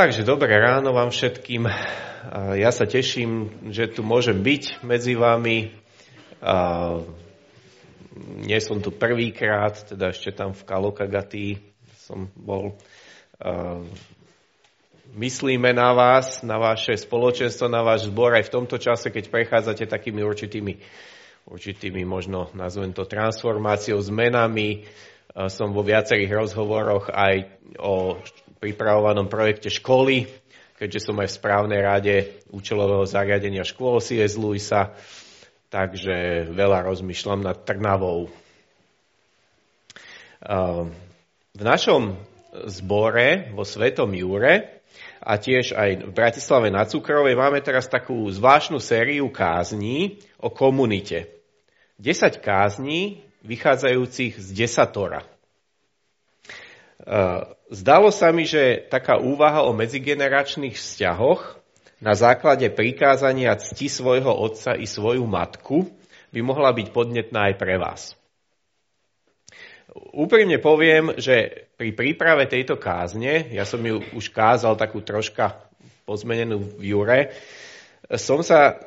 Takže dobré ráno vám všetkým. Ja sa teším, že tu môžem byť medzi vami. Nie som tu prvýkrát, teda ešte tam v Kalokagati som bol. Myslíme na vás, na vaše spoločenstvo, na váš zbor aj v tomto čase, keď prechádzate takými určitými, určitými možno nazvem to transformáciou, zmenami. Som vo viacerých rozhovoroch aj o pripravovanom projekte školy, keďže som aj v správnej rade účelového zariadenia škôl C.S. Lewisa, takže veľa rozmýšľam nad Trnavou. Ehm, v našom zbore vo Svetom Jure a tiež aj v Bratislave na Cukrovej máme teraz takú zvláštnu sériu kázní o komunite. 10 kázní vychádzajúcich z desatora. Ehm, Zdalo sa mi, že taká úvaha o medzigeneračných vzťahoch na základe prikázania cti svojho otca i svoju matku by mohla byť podnetná aj pre vás. Úprimne poviem, že pri príprave tejto kázne, ja som ju už kázal takú troška pozmenenú v Jure, som sa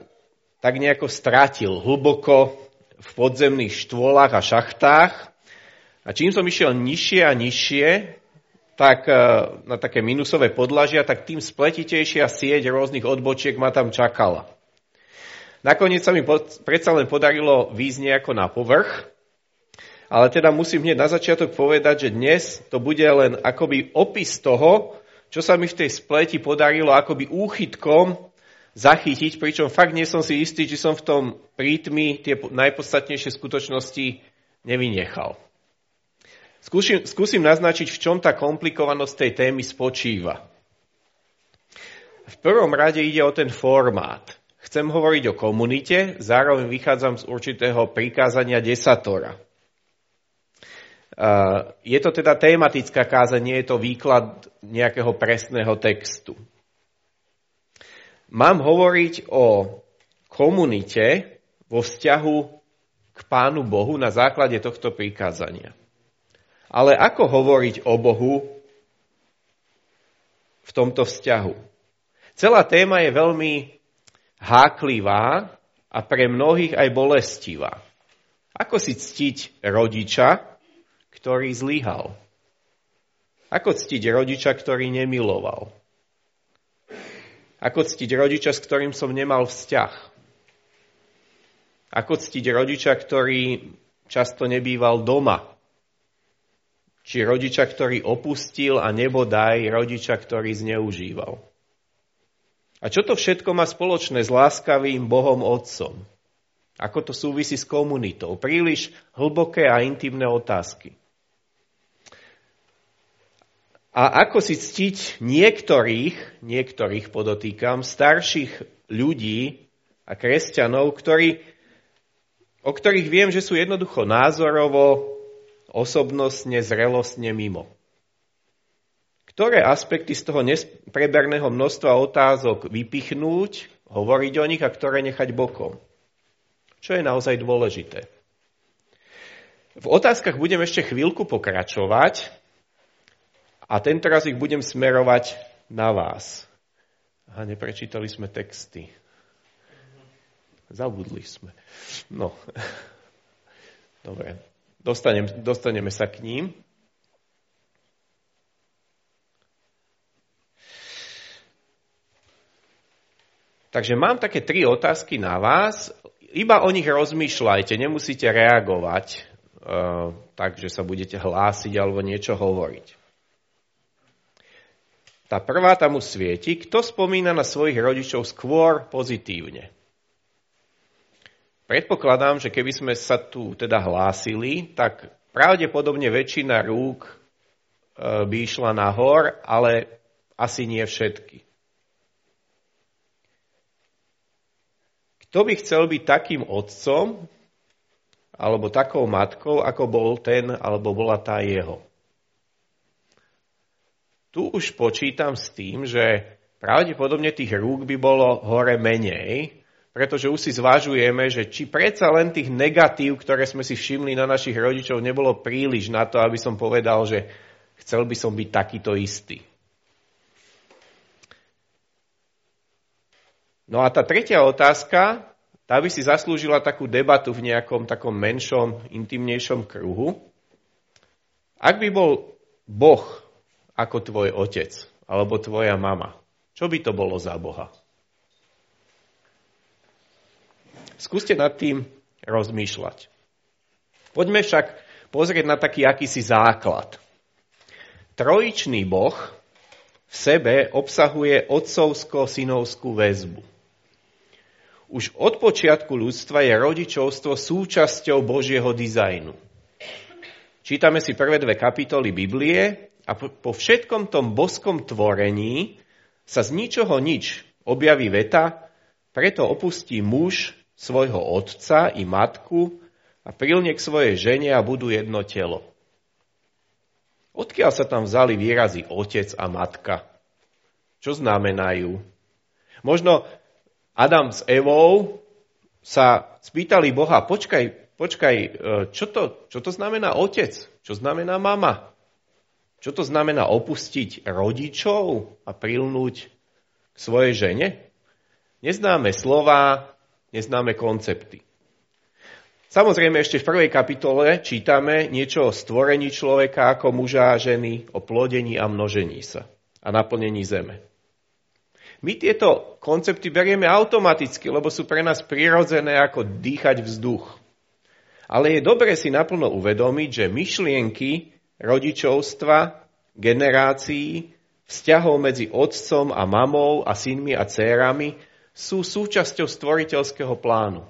tak nejako stratil hlboko v podzemných štvolách a šachtách a čím som išiel nižšie a nižšie, tak e, na také minusové podlažia, tak tým spletitejšia sieť rôznych odbočiek ma tam čakala. Nakoniec sa mi predsa len podarilo výjsť nejako na povrch, ale teda musím hneď na začiatok povedať, že dnes to bude len akoby opis toho, čo sa mi v tej spleti podarilo akoby úchytkom zachytiť, pričom fakt nie som si istý, či som v tom prítmi tie najpodstatnejšie skutočnosti nevynechal. Skúsim, skúsim naznačiť, v čom tá komplikovanosť tej témy spočíva. V prvom rade ide o ten formát. Chcem hovoriť o komunite, zároveň vychádzam z určitého prikázania desatora. Je to teda tematická káza, nie je to výklad nejakého presného textu. Mám hovoriť o komunite vo vzťahu k Pánu Bohu na základe tohto prikázania. Ale ako hovoriť o Bohu v tomto vzťahu? Celá téma je veľmi háklivá a pre mnohých aj bolestivá. Ako si ctiť rodiča, ktorý zlyhal? Ako ctiť rodiča, ktorý nemiloval? Ako ctiť rodiča, s ktorým som nemal vzťah? Ako ctiť rodiča, ktorý často nebýval doma či rodiča, ktorý opustil a nebodaj rodiča, ktorý zneužíval. A čo to všetko má spoločné s láskavým Bohom Otcom? Ako to súvisí s komunitou? Príliš hlboké a intimné otázky. A ako si ctiť niektorých, niektorých podotýkam, starších ľudí a kresťanov, ktorí, o ktorých viem, že sú jednoducho názorovo osobnostne, zrelostne mimo. Ktoré aspekty z toho preberného množstva otázok vypichnúť, hovoriť o nich a ktoré nechať bokom? Čo je naozaj dôležité? V otázkach budem ešte chvíľku pokračovať a tento raz ich budem smerovať na vás. A neprečítali sme texty. Zabudli sme. No. Dobre. Dostanem, dostaneme sa k ním. Takže mám také tri otázky na vás. Iba o nich rozmýšľajte, nemusíte reagovať, uh, tak, že sa budete hlásiť alebo niečo hovoriť. Tá prvá tam už svieti. Kto spomína na svojich rodičov skôr pozitívne? Predpokladám, že keby sme sa tu teda hlásili, tak pravdepodobne väčšina rúk e, by išla nahor, ale asi nie všetky. Kto by chcel byť takým otcom alebo takou matkou, ako bol ten alebo bola tá jeho? Tu už počítam s tým, že pravdepodobne tých rúk by bolo hore menej, pretože už si zvažujeme, že či predsa len tých negatív, ktoré sme si všimli na našich rodičov, nebolo príliš na to, aby som povedal, že chcel by som byť takýto istý. No a tá tretia otázka, tá by si zaslúžila takú debatu v nejakom takom menšom, intimnejšom kruhu. Ak by bol Boh ako tvoj otec alebo tvoja mama, čo by to bolo za Boha? Skúste nad tým rozmýšľať. Poďme však pozrieť na taký akýsi základ. Trojičný Boh v sebe obsahuje otcovsko-synovskú väzbu. Už od počiatku ľudstva je rodičovstvo súčasťou Božieho dizajnu. Čítame si prvé dve kapitoly Biblie a po všetkom tom boskom tvorení sa z ničoho nič objaví veta, preto opustí muž svojho otca i matku a prilne k svojej žene a budú jedno telo. Odkiaľ sa tam vzali výrazy otec a matka? Čo znamenajú? Možno Adam s Evou sa spýtali Boha, počkaj, počkaj, e, čo to, čo to znamená otec? Čo znamená mama? Čo to znamená opustiť rodičov a prilnúť k svojej žene? Neznáme slova, neznáme koncepty. Samozrejme, ešte v prvej kapitole čítame niečo o stvorení človeka ako muža a ženy, o plodení a množení sa a naplnení zeme. My tieto koncepty berieme automaticky, lebo sú pre nás prirodzené ako dýchať vzduch. Ale je dobre si naplno uvedomiť, že myšlienky rodičovstva, generácií, vzťahov medzi otcom a mamou a synmi a dcérami sú súčasťou stvoriteľského plánu.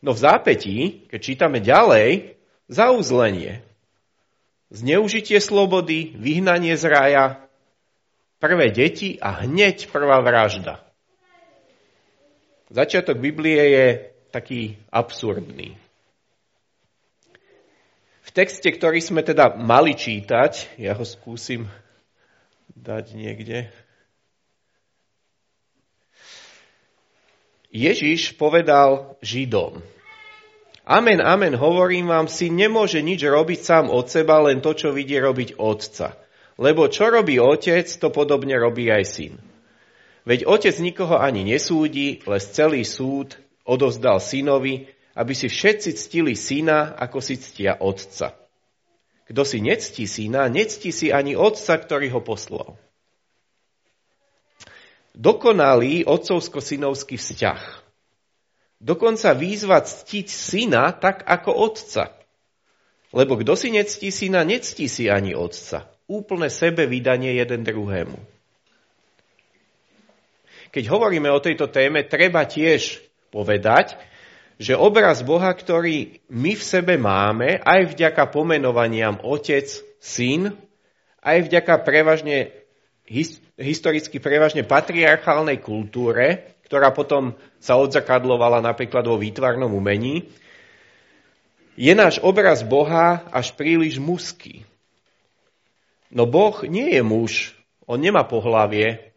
No v zápetí, keď čítame ďalej, zauzlenie, zneužitie slobody, vyhnanie z raja, prvé deti a hneď prvá vražda. Začiatok Biblie je taký absurdný. V texte, ktorý sme teda mali čítať, ja ho skúsim dať niekde. Ježiš povedal Židom, Amen, amen, hovorím vám, si nemôže nič robiť sám od seba, len to, čo vidie robiť otca. Lebo čo robí otec, to podobne robí aj syn. Veď otec nikoho ani nesúdi, les celý súd odovzdal synovi, aby si všetci ctili syna, ako si ctia otca. Kto si nectí syna, nectí si ani otca, ktorý ho poslal dokonalý otcovsko-synovský vzťah. Dokonca výzva ctiť syna tak ako otca. Lebo kto si nectí syna, nectí si ani otca. Úplne sebe vydanie jeden druhému. Keď hovoríme o tejto téme, treba tiež povedať, že obraz Boha, ktorý my v sebe máme, aj vďaka pomenovaniam otec, syn, aj vďaka prevažne historicky prevažne patriarchálnej kultúre, ktorá potom sa odzakadlovala napríklad vo výtvarnom umení, je náš obraz Boha až príliš mužský. No Boh nie je muž, on nemá pohlavie.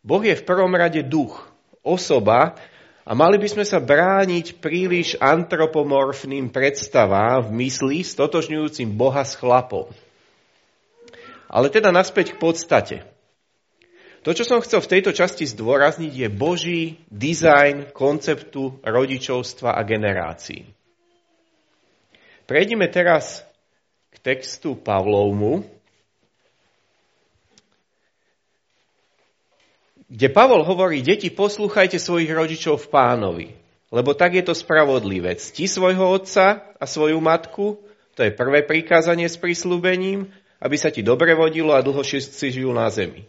Boh je v prvom rade duch, osoba a mali by sme sa brániť príliš antropomorfným predstavám v mysli stotožňujúcim Boha s chlapom. Ale teda naspäť k podstate. To, čo som chcel v tejto časti zdôrazniť, je Boží dizajn konceptu rodičovstva a generácií. Prejdime teraz k textu Pavlovmu, kde Pavol hovorí, deti, poslúchajte svojich rodičov v pánovi, lebo tak je to spravodlivé. Cti svojho otca a svoju matku, to je prvé prikázanie s prislúbením, aby sa ti dobre vodilo a dlho si žil na zemi.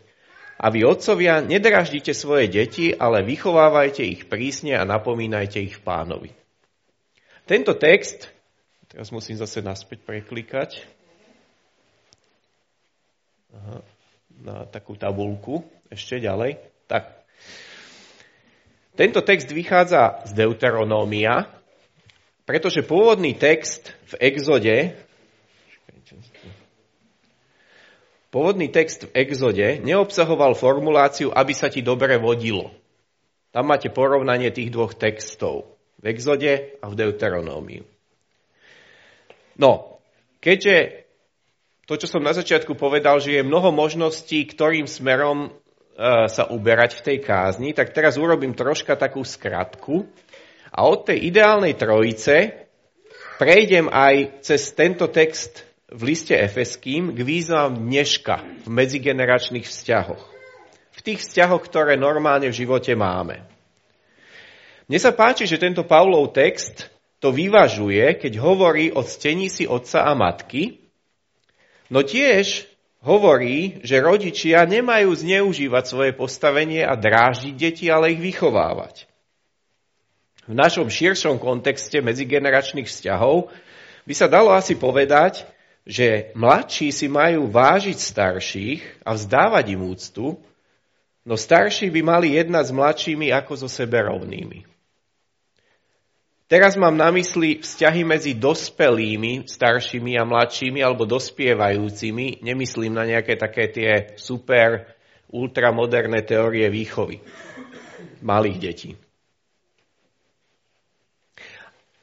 A vy, otcovia, nedraždite svoje deti, ale vychovávajte ich prísne a napomínajte ich pánovi. Tento text, teraz musím zase naspäť preklikať, Aha, na takú tabulku, ešte ďalej. Tak. Tento text vychádza z Deuteronómia, pretože pôvodný text v Exode Pôvodný text v Exode neobsahoval formuláciu, aby sa ti dobre vodilo. Tam máte porovnanie tých dvoch textov. V Exode a v Deuteronómiu. No, keďže to, čo som na začiatku povedal, že je mnoho možností, ktorým smerom sa uberať v tej kázni, tak teraz urobím troška takú skratku a od tej ideálnej trojice prejdem aj cez tento text v liste Efeským k výzvam dneška v medzigeneračných vzťahoch. V tých vzťahoch, ktoré normálne v živote máme. Mne sa páči, že tento Pavlov text to vyvažuje, keď hovorí o ctení si otca a matky, no tiež hovorí, že rodičia nemajú zneužívať svoje postavenie a dráždiť deti, ale ich vychovávať. V našom širšom kontexte medzigeneračných vzťahov by sa dalo asi povedať, že mladší si majú vážiť starších a vzdávať im úctu, no starší by mali jednať s mladšími ako so sebe rovnými. Teraz mám na mysli vzťahy medzi dospelými, staršími a mladšími alebo dospievajúcimi. Nemyslím na nejaké také tie super, ultramoderné teórie výchovy malých detí.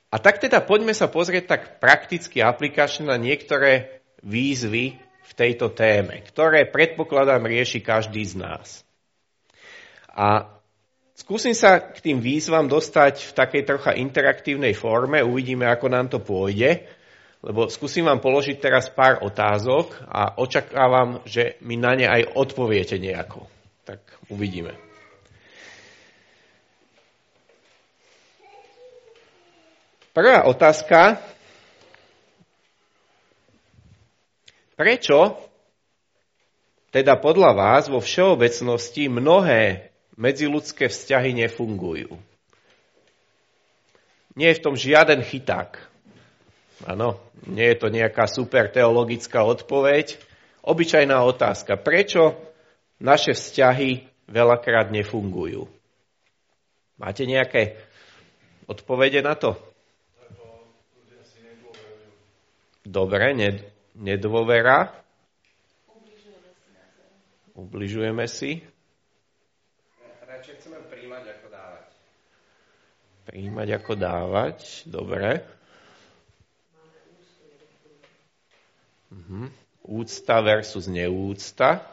A tak teda poďme sa pozrieť tak prakticky aplikačne na niektoré výzvy v tejto téme, ktoré predpokladám rieši každý z nás. A Skúsim sa k tým výzvam dostať v takej trocha interaktívnej forme, uvidíme, ako nám to pôjde, lebo skúsim vám položiť teraz pár otázok a očakávam, že mi na ne aj odpoviete nejako. Tak uvidíme. Prvá otázka. Prečo teda podľa vás vo všeobecnosti mnohé medziludské vzťahy nefungujú. Nie je v tom žiaden chyták. Áno, nie je to nejaká super teologická odpoveď. Obyčajná otázka. Prečo naše vzťahy veľakrát nefungujú? Máte nejaké odpovede na to? Dobre, nedôvera. Ubližujeme si. Príjmať ako dávať, dobre. Uh-huh. Úcta versus neúcta.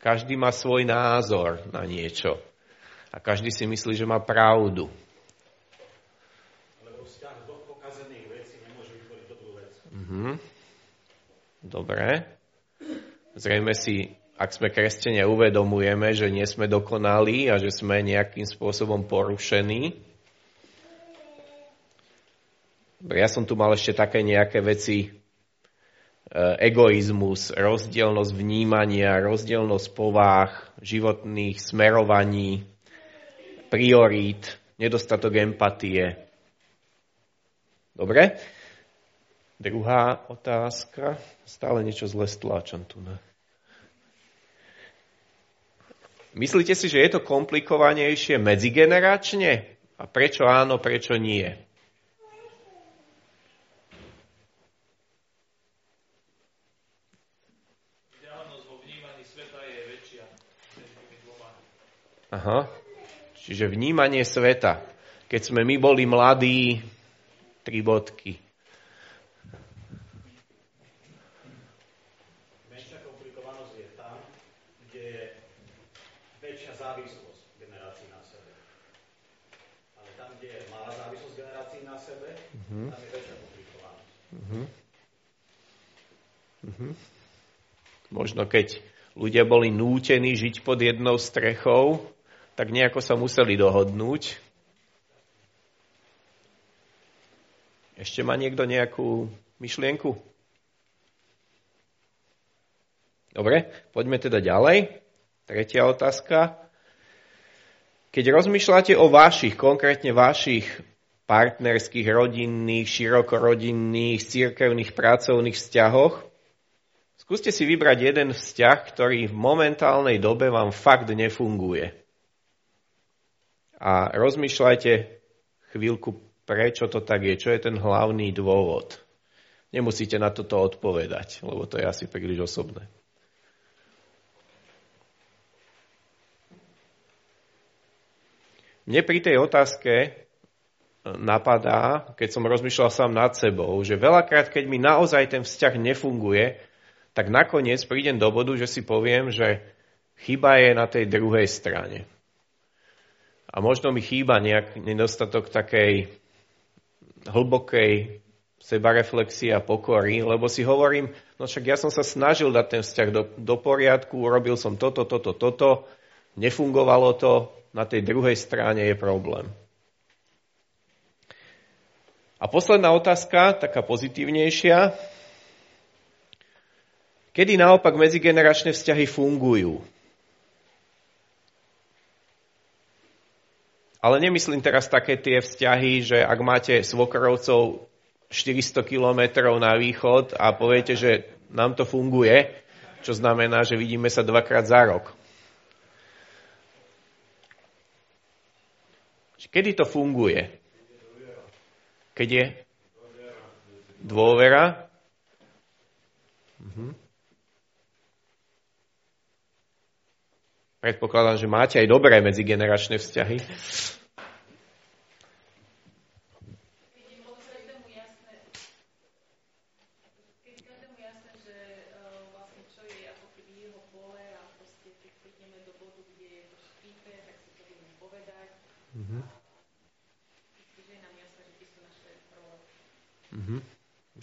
Každý má svoj názor na niečo. A každý si myslí, že má pravdu. Lebo vzťah dvoch pokazených vecí nemôže vytvoriť dobrú vec. Uh-huh. Dobre. Zrejme si ak sme kresťania, uvedomujeme, že nie sme dokonalí a že sme nejakým spôsobom porušení. Ja som tu mal ešte také nejaké veci, e, egoizmus, rozdielnosť vnímania, rozdielnosť povách, životných smerovaní, priorít, nedostatok empatie. Dobre? Druhá otázka. Stále niečo zle stláčam tu. Ne? Myslíte si, že je to komplikovanejšie medzigeneračne? A prečo áno, prečo nie? Aha. Čiže vnímanie sveta. Keď sme my boli mladí, tri bodky. Uh-huh. Možno keď ľudia boli nútení žiť pod jednou strechou, tak nejako sa museli dohodnúť. Ešte má niekto nejakú myšlienku? Dobre, poďme teda ďalej. Tretia otázka. Keď rozmýšľate o vašich, konkrétne vašich partnerských, rodinných, širokorodinných, církevných, pracovných vzťahoch, Skúste si vybrať jeden vzťah, ktorý v momentálnej dobe vám fakt nefunguje. A rozmýšľajte chvíľku, prečo to tak je, čo je ten hlavný dôvod. Nemusíte na toto odpovedať, lebo to je asi príliš osobné. Mne pri tej otázke napadá, keď som rozmýšľal sám nad sebou, že veľakrát, keď mi naozaj ten vzťah nefunguje, tak nakoniec prídem do bodu, že si poviem, že chyba je na tej druhej strane. A možno mi chýba nejak nedostatok takej hlbokej sebareflexie a pokory, lebo si hovorím, no však ja som sa snažil dať ten vzťah do, do poriadku, urobil som toto, toto, toto, nefungovalo to, na tej druhej strane je problém. A posledná otázka, taká pozitívnejšia. Kedy naopak medzigeneračné vzťahy fungujú? Ale nemyslím teraz také tie vzťahy, že ak máte svokrovcov 400 kilometrov na východ a poviete, že nám to funguje, čo znamená, že vidíme sa dvakrát za rok. Kedy to funguje? Keď je dôvera. Mhm. Predpokladám, že máte aj dobré medzigeneračné vzťahy.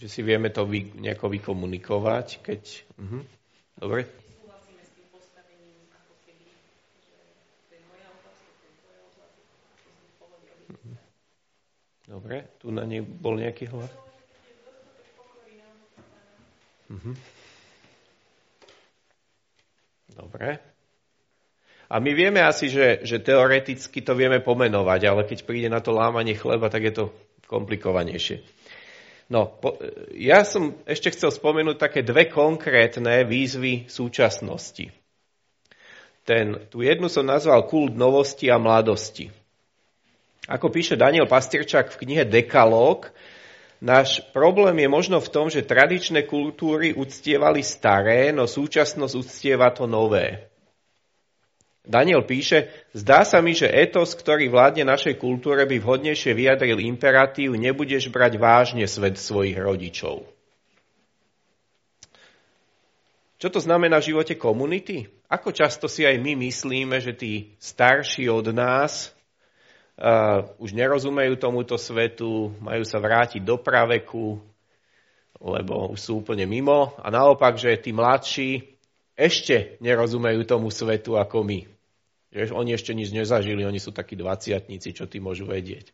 že si vieme to vy, nejako vykomunikovať, keď... Uh-huh. Dobre? Dobre, tu na nej bol nejaký hlas? Uh-huh. Dobre. A my vieme asi, že, že teoreticky to vieme pomenovať, ale keď príde na to lámanie chleba, tak je to komplikovanejšie. No, po, ja som ešte chcel spomenúť také dve konkrétne výzvy súčasnosti. Ten, tú jednu som nazval kult novosti a mladosti. Ako píše Daniel Pastierčák v knihe Dekalóg, náš problém je možno v tom, že tradičné kultúry uctievali staré, no súčasnosť uctieva to nové. Daniel píše, zdá sa mi, že etos, ktorý vládne našej kultúre, by vhodnejšie vyjadril imperatív, nebudeš brať vážne svet svojich rodičov. Čo to znamená v živote komunity? Ako často si aj my myslíme, že tí starší od nás uh, už nerozumejú tomuto svetu, majú sa vrátiť do praveku, lebo už sú úplne mimo. A naopak, že tí mladší ešte nerozumejú tomu svetu ako my. Že oni ešte nič nezažili, oni sú takí dvaciatníci, čo ty môžu vedieť.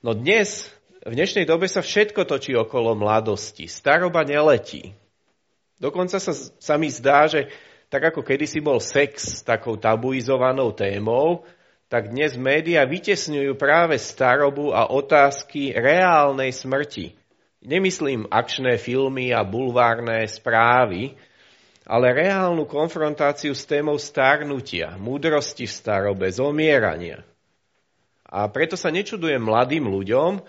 No dnes, v dnešnej dobe sa všetko točí okolo mladosti. Staroba neletí. Dokonca sa, sa mi zdá, že tak ako kedysi bol sex takou tabuizovanou témou, tak dnes médiá vytesňujú práve starobu a otázky reálnej smrti. Nemyslím akčné filmy a bulvárne správy, ale reálnu konfrontáciu s témou starnutia, múdrosti v starobe, zomierania. A preto sa nečudujem mladým ľuďom, e,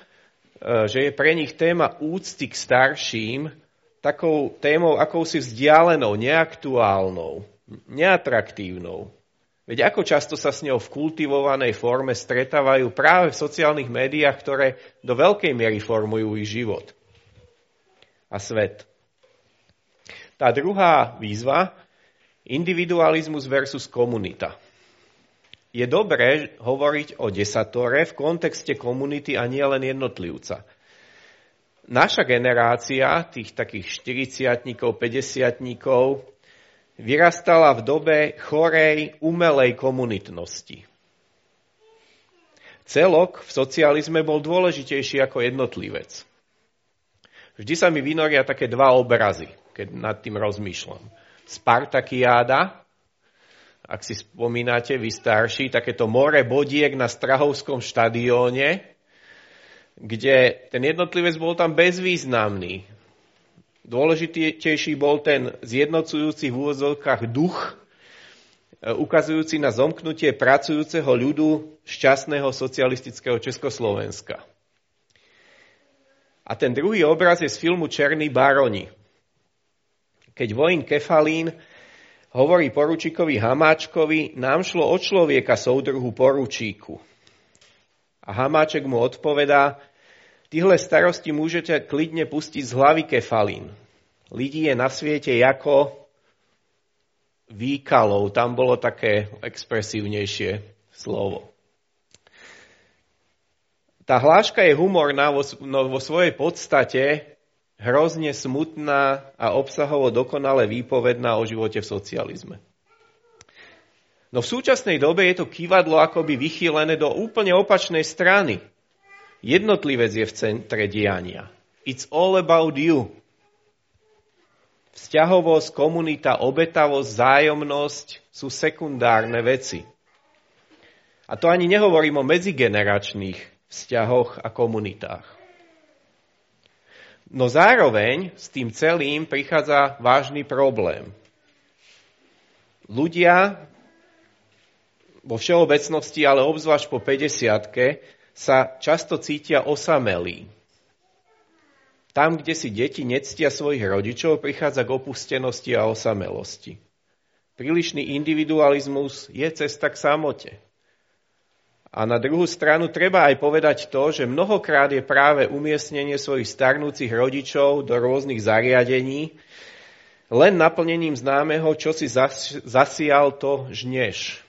že je pre nich téma úcty k starším takou témou akousi vzdialenou, neaktuálnou, neatraktívnou. Veď ako často sa s ňou v kultivovanej forme stretávajú práve v sociálnych médiách, ktoré do veľkej miery formujú ich život a svet. Tá druhá výzva, individualizmus versus komunita. Je dobré hovoriť o desatore v kontexte komunity a nie len jednotlivca. Naša generácia, tých takých 40 50 vyrastala v dobe chorej, umelej komunitnosti. Celok v socializme bol dôležitejší ako jednotlivec. Vždy sa mi vynoria také dva obrazy keď nad tým rozmýšľam. Spartakiáda, ak si spomínate, vy starší, takéto more bodiek na Strahovskom štadióne, kde ten jednotlivec bol tam bezvýznamný. Dôležitejší bol ten zjednocujúci v úvodzovkách duch, e, ukazujúci na zomknutie pracujúceho ľudu šťastného socialistického Československa. A ten druhý obraz je z filmu Černý baroni keď vojín Kefalín hovorí poručíkovi Hamáčkovi, nám šlo o človeka soudruhu poručíku. A Hamáček mu odpovedá, tyhle starosti môžete klidne pustiť z hlavy kefalín. Lidí je na svete ako výkalov. Tam bolo také expresívnejšie slovo. Tá hláška je humorná vo, no, vo svojej podstate hrozne smutná a obsahovo dokonale výpovedná o živote v socializme. No v súčasnej dobe je to kývadlo akoby vychýlené do úplne opačnej strany. Jednotlivec je v centre diania. It's all about you. Vzťahovosť, komunita, obetavosť, zájomnosť sú sekundárne veci. A to ani nehovorím o medzigeneračných vzťahoch a komunitách. No zároveň s tým celým prichádza vážny problém. Ľudia vo všeobecnosti, ale obzvlášť po 50 sa často cítia osamelí. Tam, kde si deti nectia svojich rodičov, prichádza k opustenosti a osamelosti. Prílišný individualizmus je cesta k samote. A na druhú stranu treba aj povedať to, že mnohokrát je práve umiestnenie svojich starnúcich rodičov do rôznych zariadení len naplnením známeho, čo si zasial, to žneš.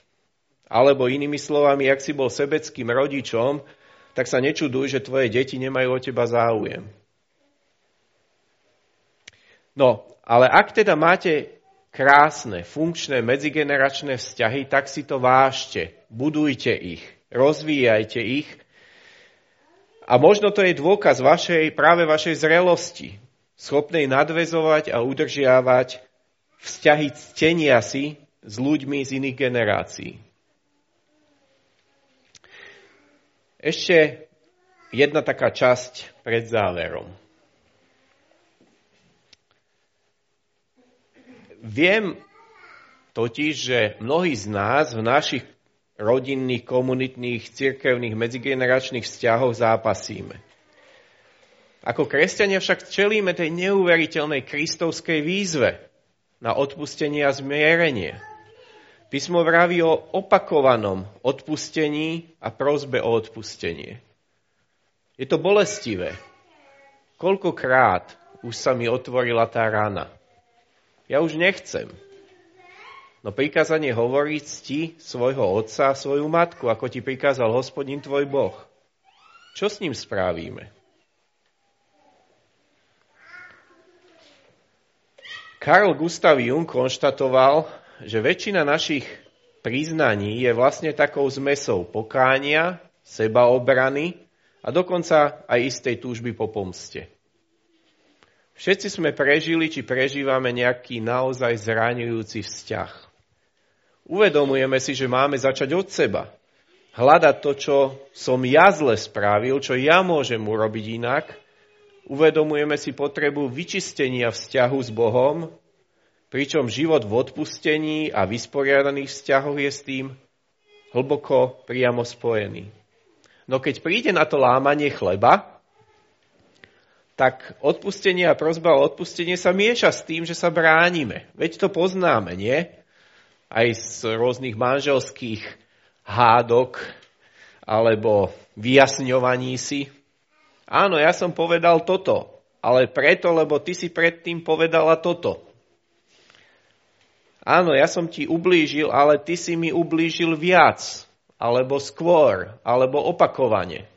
Alebo inými slovami, ak si bol sebeckým rodičom, tak sa nečuduj, že tvoje deti nemajú o teba záujem. No, ale ak teda máte krásne, funkčné, medzigeneračné vzťahy, tak si to vážte, budujte ich rozvíjajte ich. A možno to je dôkaz vašej, práve vašej zrelosti, schopnej nadvezovať a udržiavať vzťahy ctenia si s ľuďmi z iných generácií. Ešte jedna taká časť pred záverom. Viem totiž, že mnohí z nás v našich rodinných, komunitných, cirkevných, medzigeneračných vzťahov zápasíme. Ako kresťania však čelíme tej neuveriteľnej kristovskej výzve na odpustenie a zmierenie. Písmo vraví o opakovanom odpustení a prozbe o odpustenie. Je to bolestivé. Koľkokrát už sa mi otvorila tá rána. Ja už nechcem. No prikázanie hovorí cti svojho otca a svoju matku, ako ti prikázal hospodin tvoj Boh. Čo s ním správime? Karl Gustav Jung konštatoval, že väčšina našich priznaní je vlastne takou zmesou pokánia, sebaobrany a dokonca aj istej túžby po pomste. Všetci sme prežili, či prežívame nejaký naozaj zraňujúci vzťah. Uvedomujeme si, že máme začať od seba. Hľadať to, čo som ja zle spravil, čo ja môžem urobiť inak. Uvedomujeme si potrebu vyčistenia vzťahu s Bohom, pričom život v odpustení a vysporiadaných vzťahoch je s tým hlboko priamo spojený. No keď príde na to lámanie chleba, tak odpustenie a prozba o odpustenie sa mieša s tým, že sa bránime. Veď to poznáme, nie? aj z rôznych manželských hádok alebo vyjasňovaní si. Áno, ja som povedal toto, ale preto, lebo ty si predtým povedala toto. Áno, ja som ti ublížil, ale ty si mi ublížil viac, alebo skôr, alebo opakovane.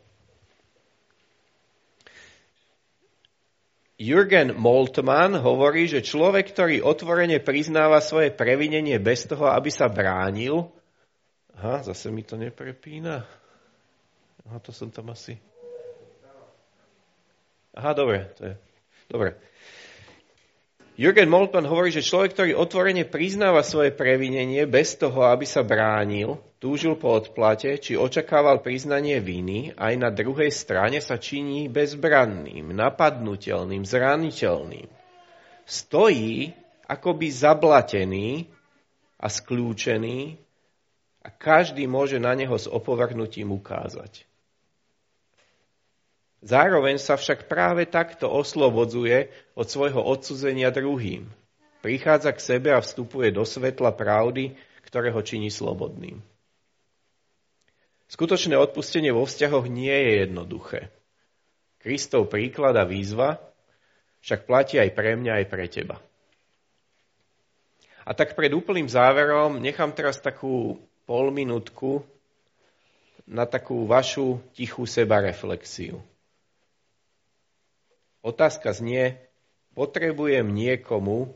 Jürgen Moltmann hovorí, že človek, ktorý otvorene priznáva svoje previnenie bez toho, aby sa bránil, aha, zase mi to neprepína. Aha, to som tam asi... Aha, dobre, to je... Dobre. Jürgen Moltmann hovorí, že človek, ktorý otvorene priznáva svoje previnenie bez toho, aby sa bránil, túžil po odplate, či očakával priznanie viny, aj na druhej strane sa činí bezbranným, napadnutelným, zraniteľným. Stojí akoby zablatený a skľúčený a každý môže na neho s opovrhnutím ukázať. Zároveň sa však práve takto oslobodzuje od svojho odsudzenia druhým. Prichádza k sebe a vstupuje do svetla pravdy, ktoré ho činí slobodným. Skutočné odpustenie vo vzťahoch nie je jednoduché. Kristov príklad a výzva však platí aj pre mňa, aj pre teba. A tak pred úplným záverom nechám teraz takú polminútku na takú vašu tichú sebareflexiu. Otázka znie, potrebujem niekomu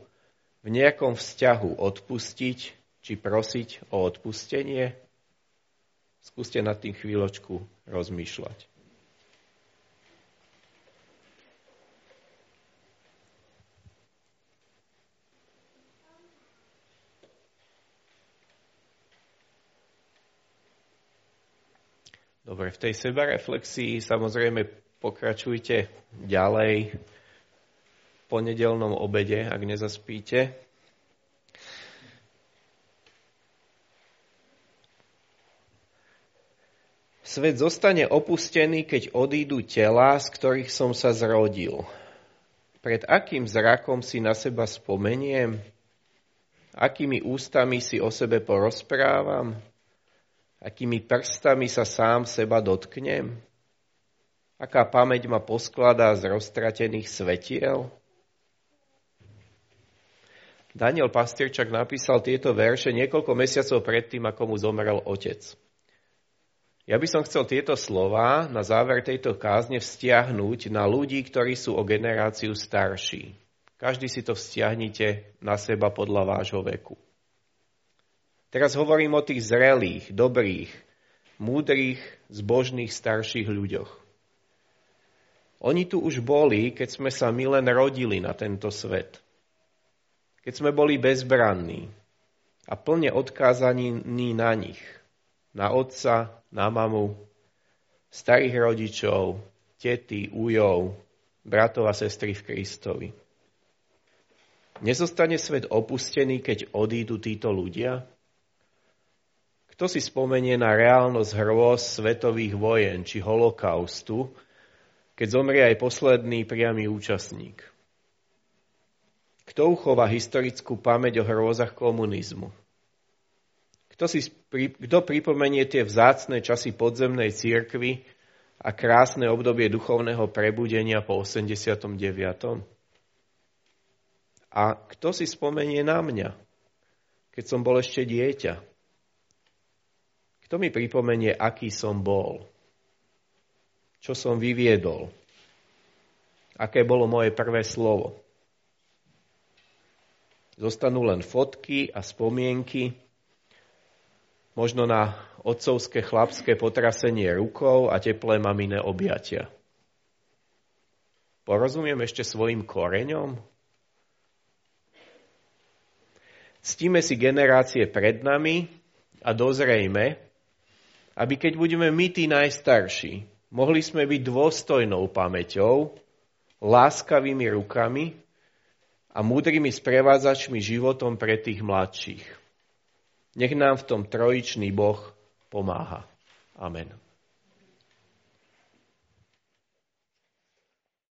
v nejakom vzťahu odpustiť či prosiť o odpustenie? Skúste nad tým chvíľočku rozmýšľať. Dobre, v tej sebareflexii samozrejme pokračujte ďalej po nedelnom obede, ak nezaspíte. Svet zostane opustený, keď odídu tela, z ktorých som sa zrodil. Pred akým zrakom si na seba spomeniem? Akými ústami si o sebe porozprávam? Akými prstami sa sám seba dotknem? Aká pamäť ma poskladá z roztratených svetiel? Daniel Pastierčak napísal tieto verše niekoľko mesiacov predtým, ako mu zomrel otec. Ja by som chcel tieto slova na záver tejto kázne vzťahnuť na ľudí, ktorí sú o generáciu starší. Každý si to vzťahnite na seba podľa vášho veku. Teraz hovorím o tých zrelých, dobrých, múdrych, zbožných starších ľuďoch. Oni tu už boli, keď sme sa my len rodili na tento svet. Keď sme boli bezbranní a plne odkázaní na nich, na otca, na mamu, starých rodičov, tety, újov, bratov a sestry v Kristovi. Nezostane svet opustený, keď odídu títo ľudia? Kto si spomenie na reálnosť hrôz svetových vojen či holokaustu, keď zomrie aj posledný priamy účastník? Kto uchová historickú pamäť o hrôzach komunizmu? Kto, si, kto pripomenie tie vzácne časy podzemnej církvy a krásne obdobie duchovného prebudenia po 89. A kto si spomenie na mňa, keď som bol ešte dieťa? Kto mi pripomenie, aký som bol? Čo som vyviedol? Aké bolo moje prvé slovo? Zostanú len fotky a spomienky, možno na otcovské chlapské potrasenie rukou a teplé maminé objatia. Porozumiem ešte svojim koreňom? Ctíme si generácie pred nami a dozrejme, aby keď budeme my tí najstarší, mohli sme byť dôstojnou pamäťou, láskavými rukami a múdrymi sprevádzačmi životom pre tých mladších. Nech nám v tom trojičný Boh pomáha. Amen.